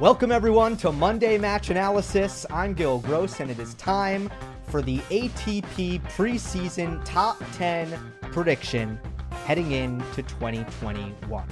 Welcome, everyone, to Monday Match Analysis. I'm Gil Gross, and it is time for the ATP preseason top 10 prediction heading into 2021.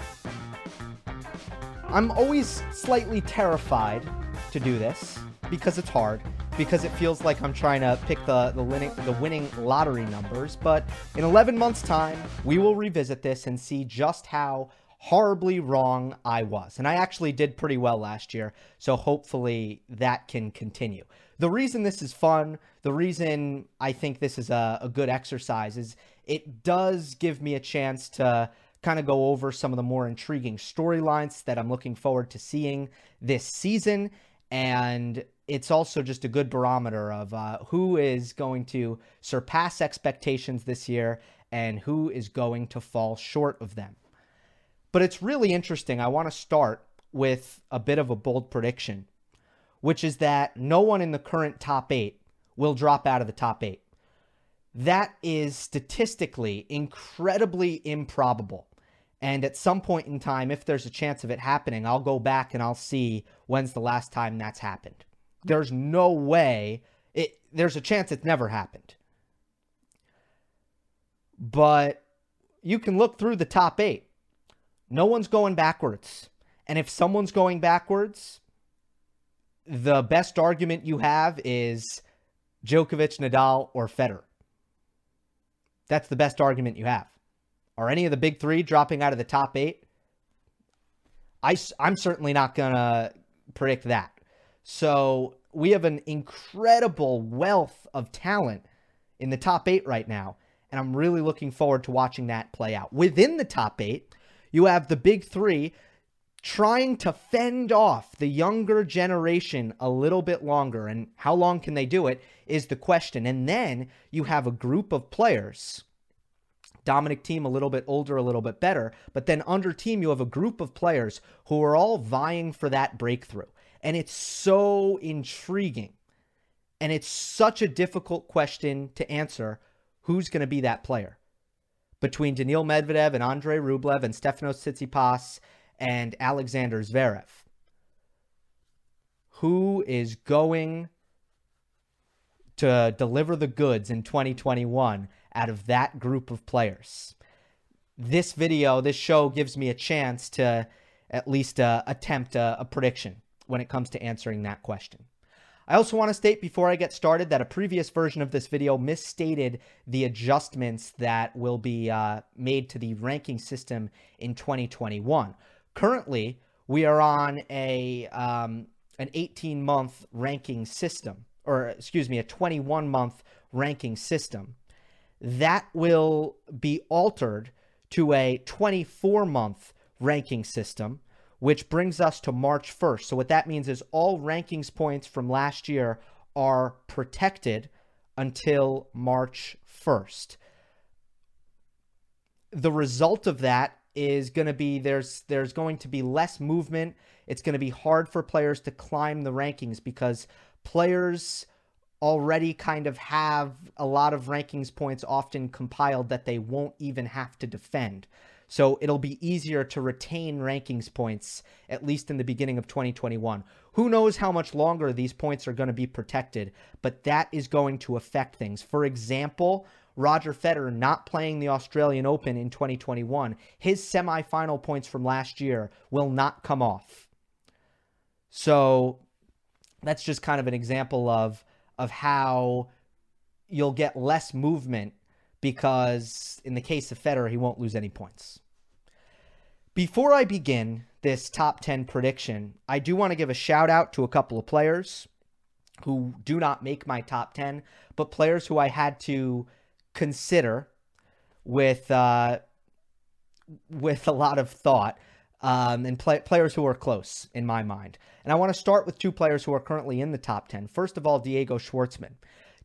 I'm always slightly terrified to do this because it's hard, because it feels like I'm trying to pick the, the, winning, the winning lottery numbers. But in 11 months' time, we will revisit this and see just how horribly wrong I was. And I actually did pretty well last year, so hopefully that can continue. The reason this is fun, the reason I think this is a, a good exercise is it does give me a chance to kind of go over some of the more intriguing storylines that I'm looking forward to seeing this season. And it's also just a good barometer of uh, who is going to surpass expectations this year and who is going to fall short of them. But it's really interesting. I want to start with a bit of a bold prediction, which is that no one in the current top eight will drop out of the top eight. That is statistically incredibly improbable. And at some point in time, if there's a chance of it happening, I'll go back and I'll see when's the last time that's happened. There's no way it there's a chance it's never happened. But you can look through the top 8 no one's going backwards. And if someone's going backwards, the best argument you have is Djokovic, Nadal, or Federer. That's the best argument you have. Are any of the big three dropping out of the top eight? I, I'm certainly not going to predict that. So we have an incredible wealth of talent in the top eight right now. And I'm really looking forward to watching that play out. Within the top eight, you have the big three trying to fend off the younger generation a little bit longer. And how long can they do it is the question. And then you have a group of players. Dominic Thiem a little bit older, a little bit better. But then under Thiem you have a group of players who are all vying for that breakthrough. And it's so intriguing. And it's such a difficult question to answer who's going to be that player between Daniil Medvedev and Andrey Rublev and Stefanos Tsitsipas and Alexander Zverev. Who is going to deliver the goods in 2021 out of that group of players? This video, this show gives me a chance to at least uh, attempt a, a prediction when it comes to answering that question. I also want to state before I get started that a previous version of this video misstated the adjustments that will be uh, made to the ranking system in 2021. Currently, we are on a um, an 18 month ranking system, or excuse me, a 21 month ranking system. That will be altered to a 24 month ranking system which brings us to March 1st. So, what that means is all rankings points from last year are protected until March 1st. The result of that is going to be there's there's going to be less movement. It's going to be hard for players to climb the rankings because players already kind of have a lot of rankings points often compiled that they won't even have to defend. So it'll be easier to retain rankings points, at least in the beginning of 2021. Who knows how much longer these points are going to be protected, but that is going to affect things. For example, Roger Federer not playing the Australian Open in 2021, his semifinal points from last year will not come off. So that's just kind of an example of of how you'll get less movement because in the case of Federer, he won't lose any points. Before I begin this top 10 prediction, I do want to give a shout out to a couple of players who do not make my top 10, but players who I had to consider with uh, with a lot of thought um, and play, players who are close in my mind. And I want to start with two players who are currently in the top 10. First of all, Diego Schwartzman.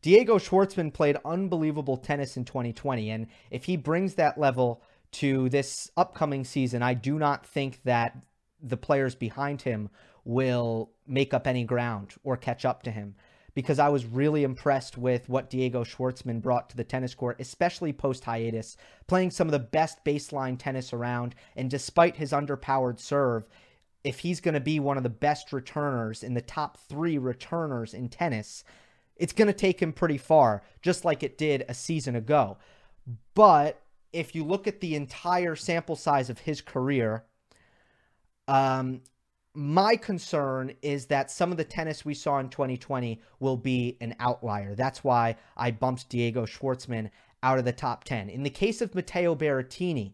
Diego Schwartzman played unbelievable tennis in 2020. And if he brings that level to this upcoming season, I do not think that the players behind him will make up any ground or catch up to him because I was really impressed with what Diego Schwartzman brought to the tennis court, especially post hiatus, playing some of the best baseline tennis around. And despite his underpowered serve, if he's going to be one of the best returners in the top three returners in tennis, it's going to take him pretty far, just like it did a season ago. But if you look at the entire sample size of his career, um, my concern is that some of the tennis we saw in 2020 will be an outlier. That's why I bumped Diego Schwartzman out of the top 10. In the case of Matteo Berrettini,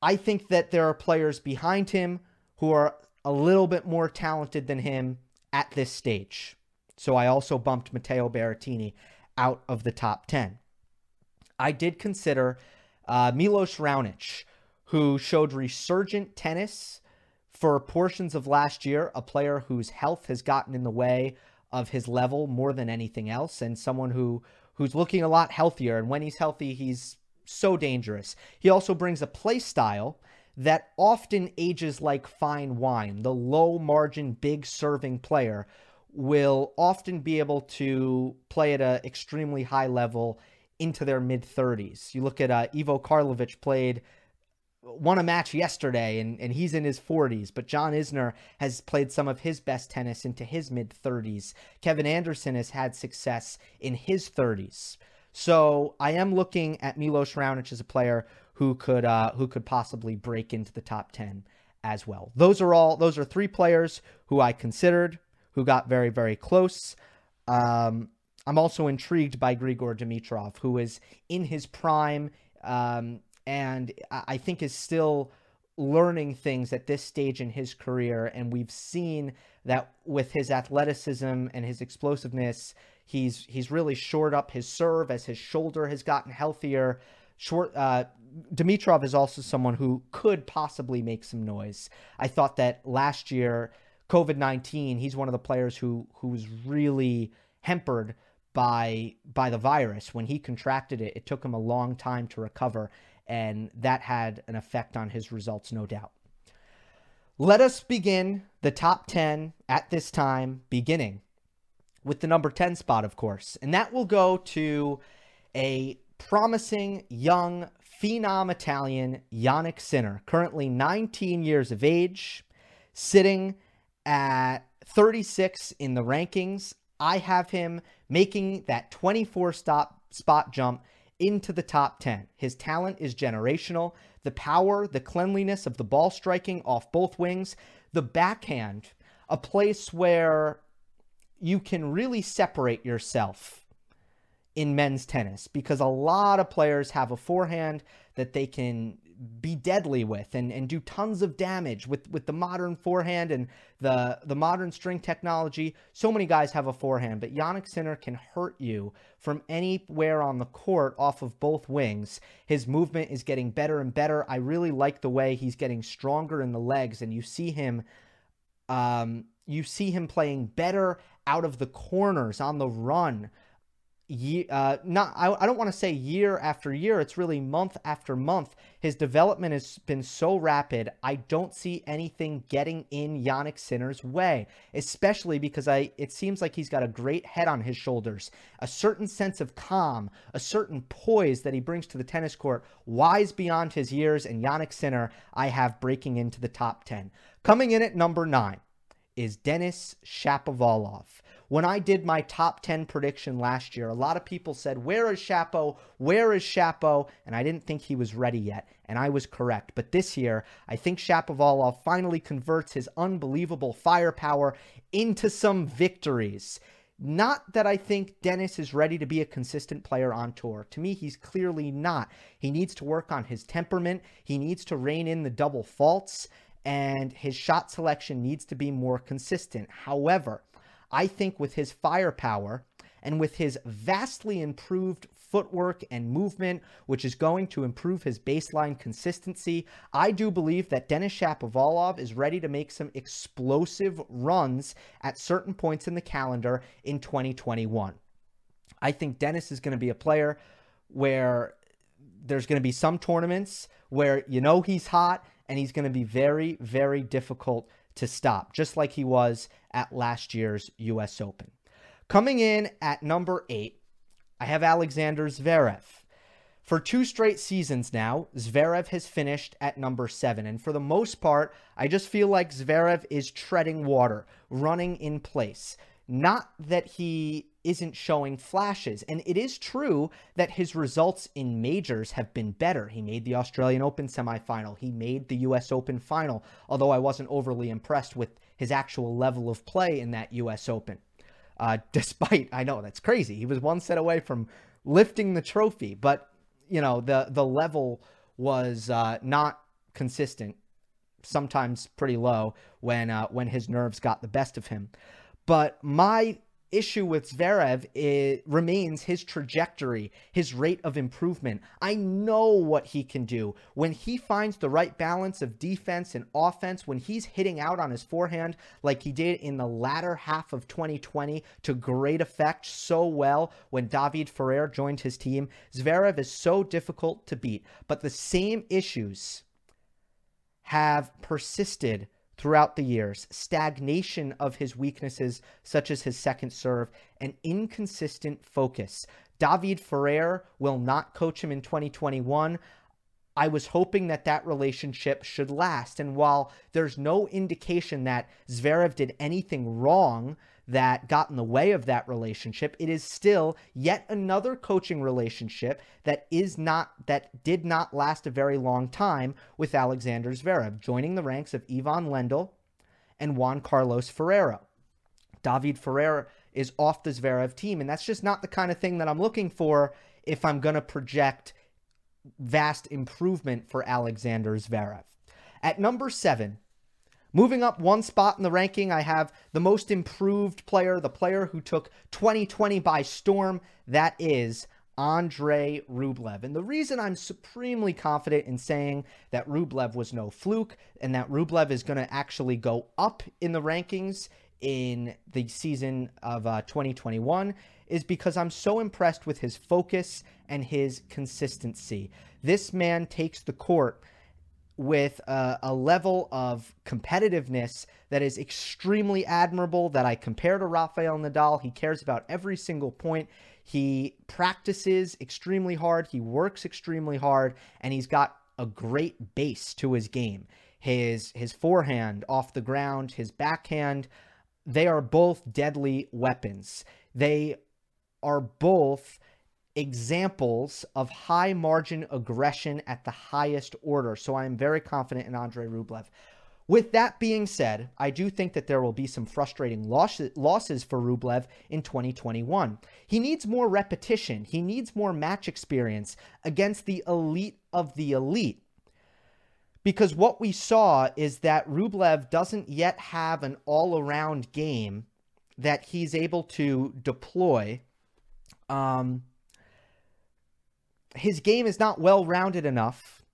I think that there are players behind him who are a little bit more talented than him at this stage. So I also bumped Matteo Berrettini out of the top 10. I did consider uh, Milos Raonic, who showed resurgent tennis for portions of last year, a player whose health has gotten in the way of his level more than anything else, and someone who who's looking a lot healthier. And when he's healthy, he's so dangerous. He also brings a play style that often ages like fine wine. The low margin, big serving player will often be able to play at an extremely high level into their mid 30s. You look at uh, Ivo Karlovic played won a match yesterday and, and he's in his 40s, but John Isner has played some of his best tennis into his mid 30s. Kevin Anderson has had success in his 30s. So I am looking at Milos Raonic as a player who could uh, who could possibly break into the top 10 as well. Those are all those are three players who I considered who got very very close. Um, I'm also intrigued by Grigor Dimitrov, who is in his prime um, and I think is still learning things at this stage in his career. And we've seen that with his athleticism and his explosiveness, he's he's really shored up his serve as his shoulder has gotten healthier. Short uh, Dimitrov is also someone who could possibly make some noise. I thought that last year, COVID nineteen, he's one of the players who who was really hampered by by the virus. When he contracted it, it took him a long time to recover, and that had an effect on his results, no doubt. Let us begin the top 10 at this time, beginning with the number 10 spot, of course. And that will go to a promising young phenom Italian, Jannik Sinner, currently 19 years of age, sitting at 36 in the rankings. I have him making that 24 stop spot jump into the top 10. His talent is generational. The power, the cleanliness of the ball striking off both wings, the backhand, a place where you can really separate yourself in men's tennis because a lot of players have a forehand that they can be deadly with and, and do tons of damage with, with the modern forehand and the, the modern string technology. So many guys have a forehand, but Jannik Sinner can hurt you from anywhere on the court off of both wings. His movement is getting better and better. I really like the way he's getting stronger in the legs, and you see him um, you see him playing better out of the corners on the run year, uh, not I, I don't want to say year after year. It's really month after month. His development has been so rapid. I don't see anything getting in Jannik Sinner's way, especially because I it seems like he's got a great head on his shoulders, a certain sense of calm, a certain poise that he brings to the tennis court, wise beyond his years. And Jannik Sinner, I have breaking into the top ten. Coming in at number nine is Denis Shapovalov. When I did my top 10 prediction last year, a lot of people said, Where is Shapo? Where is Shapo? And I didn't think he was ready yet. And I was correct. But this year, I think Shapovalov finally converts his unbelievable firepower into some victories. Not that I think Denis is ready to be a consistent player on tour. To me, he's clearly not. He needs to work on his temperament, he needs to rein in the double faults, and his shot selection needs to be more consistent. However, I think with his firepower and with his vastly improved footwork and movement, which is going to improve his baseline consistency, I do believe that Denis Shapovalov is ready to make some explosive runs at certain points in the calendar in 2021. I think Denis is going to be a player where there's going to be some tournaments where you know he's hot and he's going to be very, very difficult to stop, just like he was at last year's US Open. Coming in at number eight, I have Alexander Zverev. For two straight seasons now, Zverev has finished at number seven. And for the most part, I just feel like Zverev is treading water, running in place. Not that he isn't showing flashes. And it is true that his results in majors have been better. He made the Australian Open semifinal, he made the US Open final, although I wasn't overly impressed with his actual level of play in that US Open. Uh, despite, I know that's crazy. He was one set away from lifting the trophy, but you know the the level was uh, not consistent. Sometimes pretty low when uh, when his nerves got the best of him. But my issue with Zverev it remains his trajectory, his rate of improvement. I know what he can do. When he finds the right balance of defense and offense, when he's hitting out on his forehand like he did in the latter half of 2020 to great effect so well when David Ferrer joined his team, Zverev is so difficult to beat. But the same issues have persisted throughout the years, stagnation of his weaknesses, such as his second serve, and inconsistent focus. David Ferrer will not coach him in 2021. I was hoping that that relationship should last. And while there's no indication that Zverev did anything wrong, that got in the way of that relationship. It is still yet another coaching relationship that is not that did not last a very long time with Alexander Zverev, joining the ranks of Ivan Lendl and Juan Carlos Ferrero. David Ferrer is off the Zverev team, and that's just not the kind of thing that I'm looking for if I'm going to project vast improvement for Alexander Zverev. At number seven, Moving up one spot in the ranking, I have the most improved player, the player who took 2020 by storm. That is Andrey Rublev. And the reason I'm supremely confident in saying that Rublev was no fluke and that Rublev is going to actually go up in the rankings in the season of uh, 2021 is because I'm so impressed with his focus and his consistency. This man takes the court with a, a, level of competitiveness that is extremely admirable that I compare to Rafael Nadal. He cares about every single point. He practices extremely hard, he works extremely hard, and he's got a great base to his game. His his forehand off the ground, his backhand, they are both deadly weapons. They are both examples of high margin aggression at the highest order. So I am very confident in Andrey Rublev. With that being said, I do think that there will be some frustrating losses for Rublev in 2021. He needs more repetition, he needs more match experience against the elite of the elite. Because what we saw is that Rublev doesn't yet have an all around game that he's able to deploy. Um, his game is not well rounded enough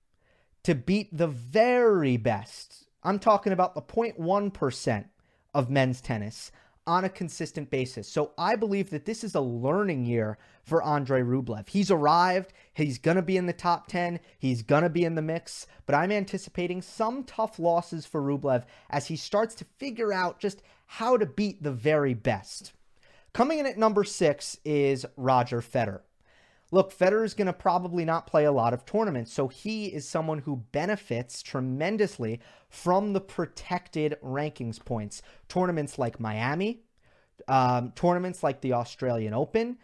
to beat the very best. I'm talking about the 0.1% of men's tennis on a consistent basis. So I believe that this is a learning year for Andrey Rublev. He's arrived, he's going to be in the top 10, he's going to be in the mix, but I'm anticipating some tough losses for Rublev as he starts to figure out just how to beat the very best. Coming in at number six is Roger Federer. Look, Federer is going to probably not play a lot of tournaments, so he is someone who benefits tremendously from the protected rankings points. Tournaments like Miami, um, tournaments like the Australian Open.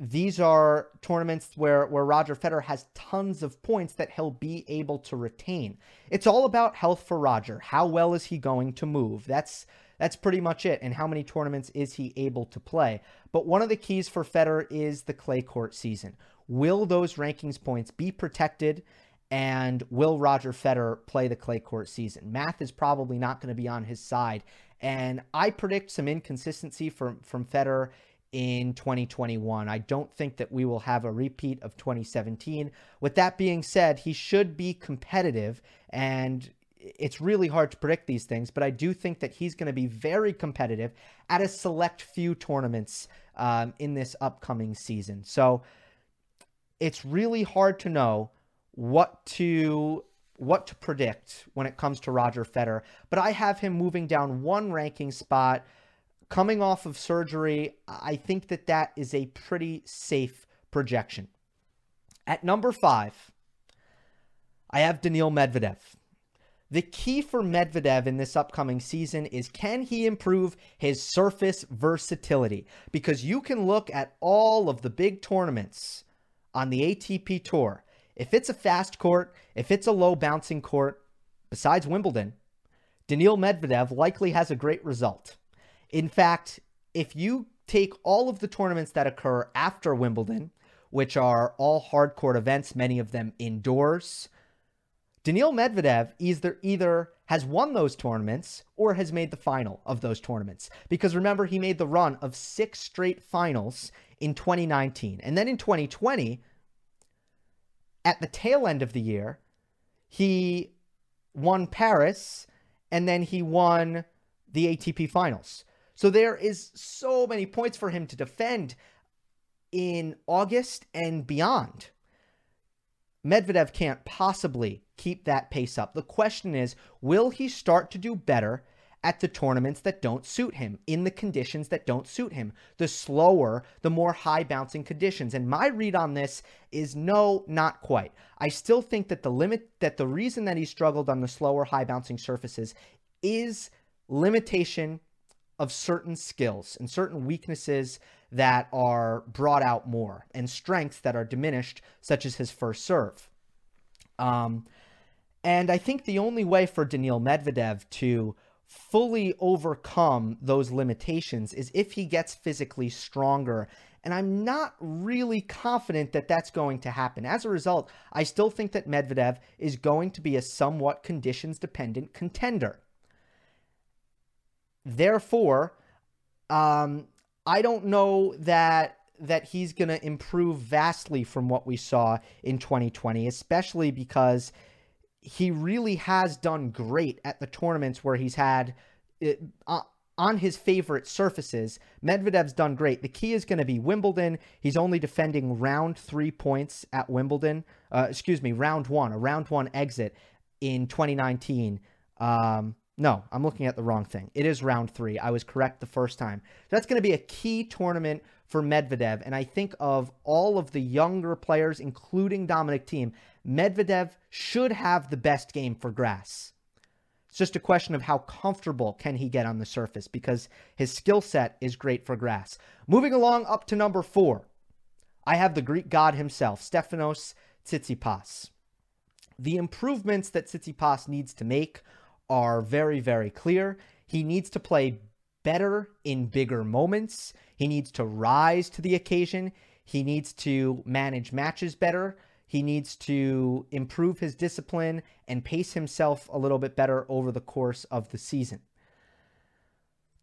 These are tournaments where, where Roger Federer has tons of points that he'll be able to retain. It's all about health for Roger. How well is he going to move? That's that's pretty much it. And how many tournaments is he able to play? But one of the keys for Federer is the clay court season. Will those rankings points be protected? And will Roger Federer play the clay court season? Math is probably not going to be on his side. And I predict some inconsistency from, from Federer in 2021. I don't think that we will have a repeat of 2017. With that being said, he should be competitive and it's really hard to predict these things, but I do think that he's going to be very competitive at a select few tournaments um, in this upcoming season. So it's really hard to know what to what to predict when it comes to Roger Federer, but I have him moving down one ranking spot coming off of surgery. I think that that is a pretty safe projection. At number five, I have Daniil Medvedev. The key for Medvedev in this upcoming season is can he improve his surface versatility? Because you can look at all of the big tournaments on the ATP Tour. If it's a fast court, if it's a low bouncing court, besides Wimbledon, Daniil Medvedev likely has a great result. In fact, if you take all of the tournaments that occur after Wimbledon, which are all hard court events, many of them indoors, Daniil Medvedev either either has won those tournaments or has made the final of those tournaments. Because remember, he made the run of six straight finals in 2019. And then in 2020, at the tail end of the year, he won Paris and then he won the ATP finals. So there is so many points for him to defend in August and beyond. Medvedev can't possibly keep that pace up. The question is, will he start to do better at the tournaments that don't suit him, in the conditions that don't suit him, the slower, the more high bouncing conditions. And my read on this is no, not quite. I still think that the limit, that the reason that he struggled on the slower, high bouncing surfaces is limitation of certain skills and certain weaknesses that are brought out more and strengths that are diminished, such as his first serve. Um, and I think the only way for Daniil Medvedev to fully overcome those limitations is if he gets physically stronger. And I'm not really confident that that's going to happen. As a result, I still think that Medvedev is going to be a somewhat conditions dependent contender. Therefore, um, I don't know that that he's going to improve vastly from what we saw in 2020, especially because he really has done great at the tournaments where he's had it, uh, on his favorite surfaces. Medvedev's done great. The key is going to be Wimbledon. He's only defending round three points at Wimbledon. Uh, excuse me, round one, a round one exit in 2019. Um, no, I'm looking at the wrong thing. It is round three. I was correct the first time. That's going to be a key tournament for Medvedev. And I think of all of the younger players, including Dominic Thiem, Medvedev should have the best game for grass. It's just a question of how comfortable can he get on the surface because his skill set is great for grass. Moving along up to number four, I have the Greek god himself, Stefanos Tsitsipas. The improvements that Tsitsipas needs to make are very, very clear. He needs to play better in bigger moments. He needs to rise to the occasion. He needs to manage matches better. He needs to improve his discipline and pace himself a little bit better over the course of the season.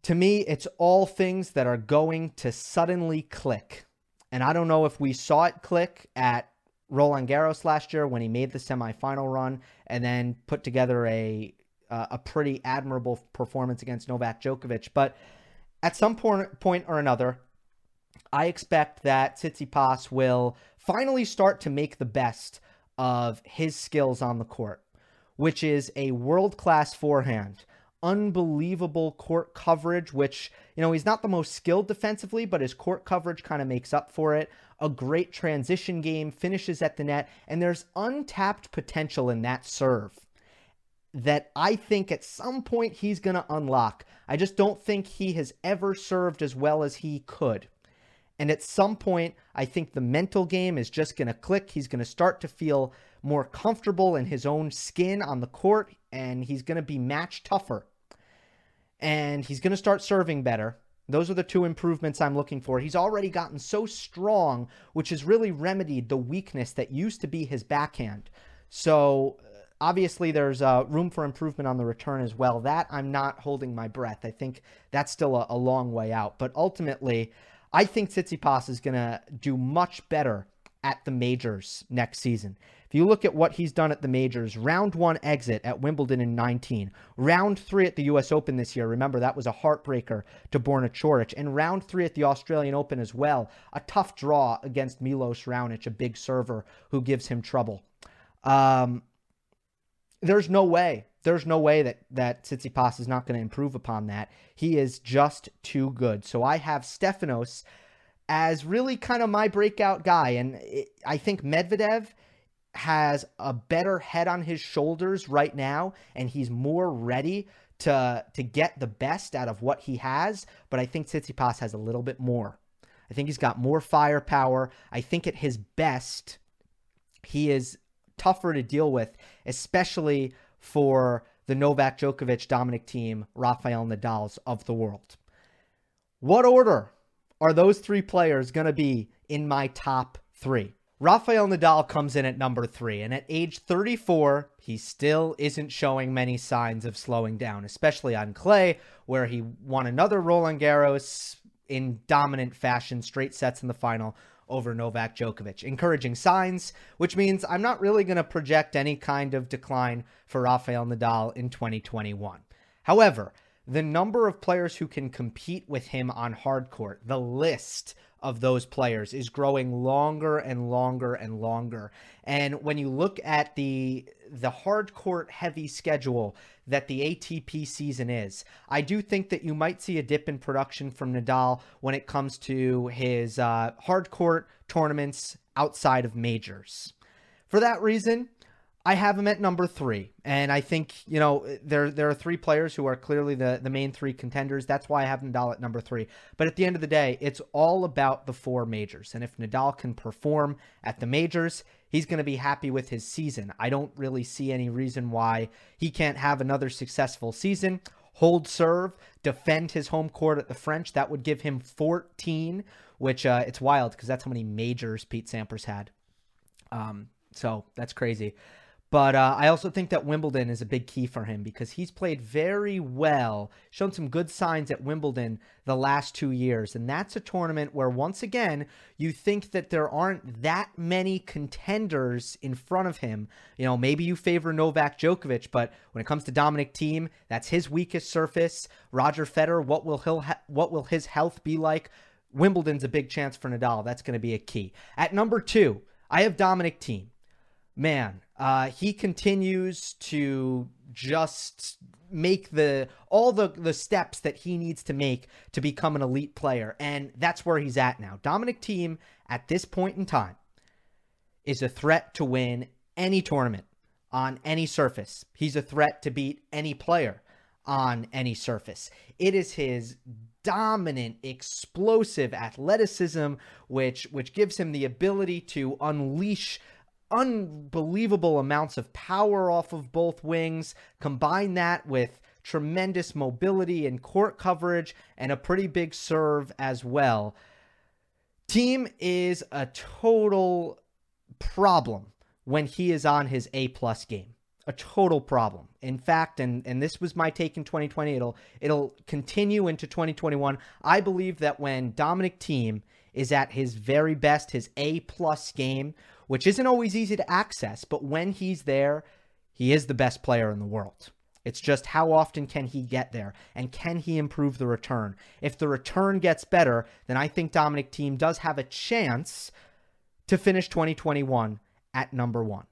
To me, it's all things that are going to suddenly click. And I don't know if we saw it click at Roland Garros last year when he made the semifinal run and then put together a uh, a pretty admirable performance against Novak Djokovic. But at some point, point or another, I expect that Tsitsipas will finally start to make the best of his skills on the court, which is a world class forehand, unbelievable court coverage, which, you know, he's not the most skilled defensively, but his court coverage kind of makes up for it. A great transition game, finishes at the net, and there's untapped potential in that serve that I think at some point he's going to unlock. I just don't think he has ever served as well as he could. And at some point, I think the mental game is just going to click. He's going to start to feel more comfortable in his own skin on the court, and he's going to be match tougher. And he's going to start serving better. Those are the two improvements I'm looking for. He's already gotten so strong, which has really remedied the weakness that used to be his backhand. So Obviously, there's uh, room for improvement on the return as well. That I'm not holding my breath. I think that's still a, a long way out. But ultimately, I think Tsitsipas is going to do much better at the majors next season. If you look at what he's done at the majors, round one exit at Wimbledon in 19, round three at the US Open this year. Remember, that was a heartbreaker to Borna Coric. And round three at the Australian Open as well. A tough draw against Milos Raonic, a big server who gives him trouble. Um, there's no way. There's no way that that Tsitsipas is not going to improve upon that. He is just too good. So I have Stefanos as really kind of my breakout guy. And it, I think Medvedev has a better head on his shoulders right now, and he's more ready to to get the best out of what he has. But I think Tsitsipas has a little bit more. I think he's got more firepower. I think at his best, he is tougher to deal with, especially for the Novak Djokovic Dominic Thiem, Rafael Nadal's of the world. What order are those three players going to be in my top three? Rafael Nadal comes in at number three, and at age 34, he still isn't showing many signs of slowing down, especially on clay, where he won another Roland Garros in dominant fashion, straight sets in the final over Novak Djokovic. Encouraging signs, which means I'm not really going to project any kind of decline for Rafael Nadal in 2021. However, the number of players who can compete with him on hard court, the list of those players is growing longer and longer and longer. And when you look at the the hard court heavy schedule that the ATP season is, I do think that you might see a dip in production from Nadal when it comes to his uh, hard court tournaments outside of majors. For that reason, I have him at number three, and I think you know there there are three players who are clearly the the main three contenders. That's why I have Nadal at number three. But at the end of the day, it's all about the four majors, and if Nadal can perform at the majors, he's going to be happy with his season. I don't really see any reason why he can't have another successful season. Hold serve, defend his home court at the French. That would give him 14, which uh, it's wild because that's how many majors Pete Sampras had. Um, so that's crazy. But uh, I also think that Wimbledon is a big key for him because he's played very well, shown some good signs at Wimbledon the last two years. And that's a tournament where, once again, you think that there aren't that many contenders in front of him. You know, maybe you favor Novak Djokovic, but when it comes to Dominic Thiem, that's his weakest surface. Roger Federer, what will, he ha- what will his health be like? Wimbledon's a big chance for Nadal. That's going to be a key. At number two, I have Dominic Thiem man, uh, he continues to just make the all the the steps that he needs to make to become an elite player and that's where he's at now. Dominic Thiem at this point in time is a threat to win any tournament on any surface. He's a threat to beat any player on any surface. It is his dominant explosive athleticism which which gives him the ability to unleash unbelievable amounts of power off of both wings. Combine that with tremendous mobility and court coverage and a pretty big serve as well. Thiem is a total problem when he is on his A plus game. A total problem. In fact, and and this was my take in 2020. It'll it'll continue into 2021. I believe that when Dominic Thiem is at his very best, his A plus game, which isn't always easy to access, but when he's there, he is the best player in the world. It's just how often can he get there and can he improve the return? If the return gets better, then I think Dominic Thiem does have a chance to finish 2021 at number one.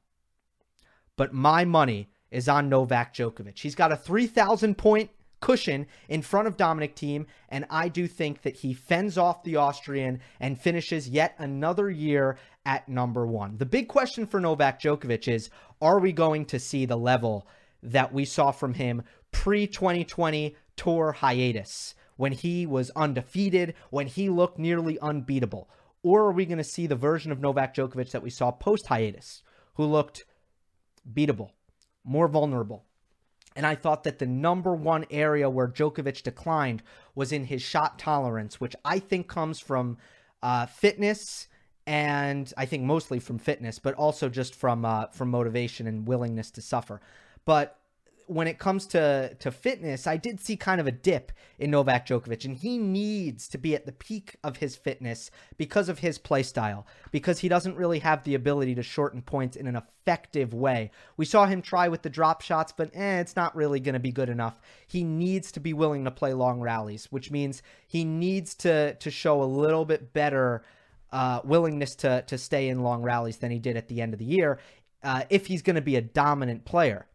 But my money is on Novak Djokovic. He's got a 3,000 point cushion in front of Dominic Thiem, and I do think that he fends off the Austrian and finishes yet another year at number one. The big question for Novak Djokovic is are we going to see the level that we saw from him pre 2020 tour hiatus when he was undefeated, when he looked nearly unbeatable? Or are we going to see the version of Novak Djokovic that we saw post hiatus, who looked beatable, more vulnerable? And I thought that the number one area where Djokovic declined was in his shot tolerance, which I think comes from uh, fitness and I think mostly from fitness, but also just from uh, from motivation and willingness to suffer. But when it comes to to fitness, I did see kind of a dip in Novak Djokovic, and he needs to be at the peak of his fitness because of his play style, because he doesn't really have the ability to shorten points in an effective way. We saw him try with the drop shots, but eh, it's not really going to be good enough. He needs to be willing to play long rallies, which means he needs to to show a little bit better uh, willingness to to stay in long rallies than he did at the end of the year uh, if he's going to be a dominant player.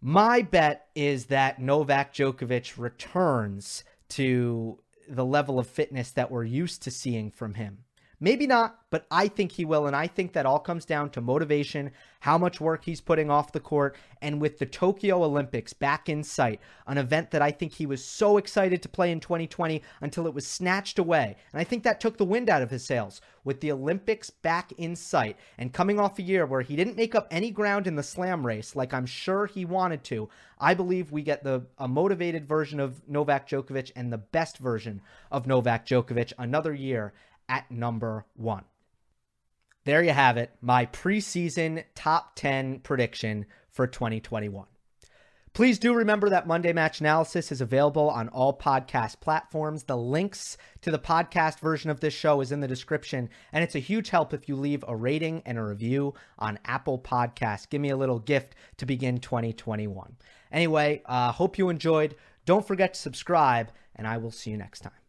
My bet is that Novak Djokovic returns to the level of fitness that we're used to seeing from him. Maybe not, but I think he will. And I think that all comes down to motivation, how much work he's putting off the court, and with the Tokyo Olympics back in sight, an event that I think he was so excited to play in 2020 until it was snatched away. And I think that took the wind out of his sails. With the Olympics back in sight and coming off a year where he didn't make up any ground in the slam race like I'm sure he wanted to, I believe we get the a motivated version of Novak Djokovic and the best version of Novak Djokovic another year at number one. There you have it, my preseason top 10 prediction for 2021. Please do remember that Monday Match Analysis is available on all podcast platforms. The links to the podcast version of this show is in the description, and it's a huge help if you leave a rating and a review on Apple Podcasts. Give me a little gift to begin 2021. Anyway, uh, hope you enjoyed. Don't forget to subscribe, and I will see you next time.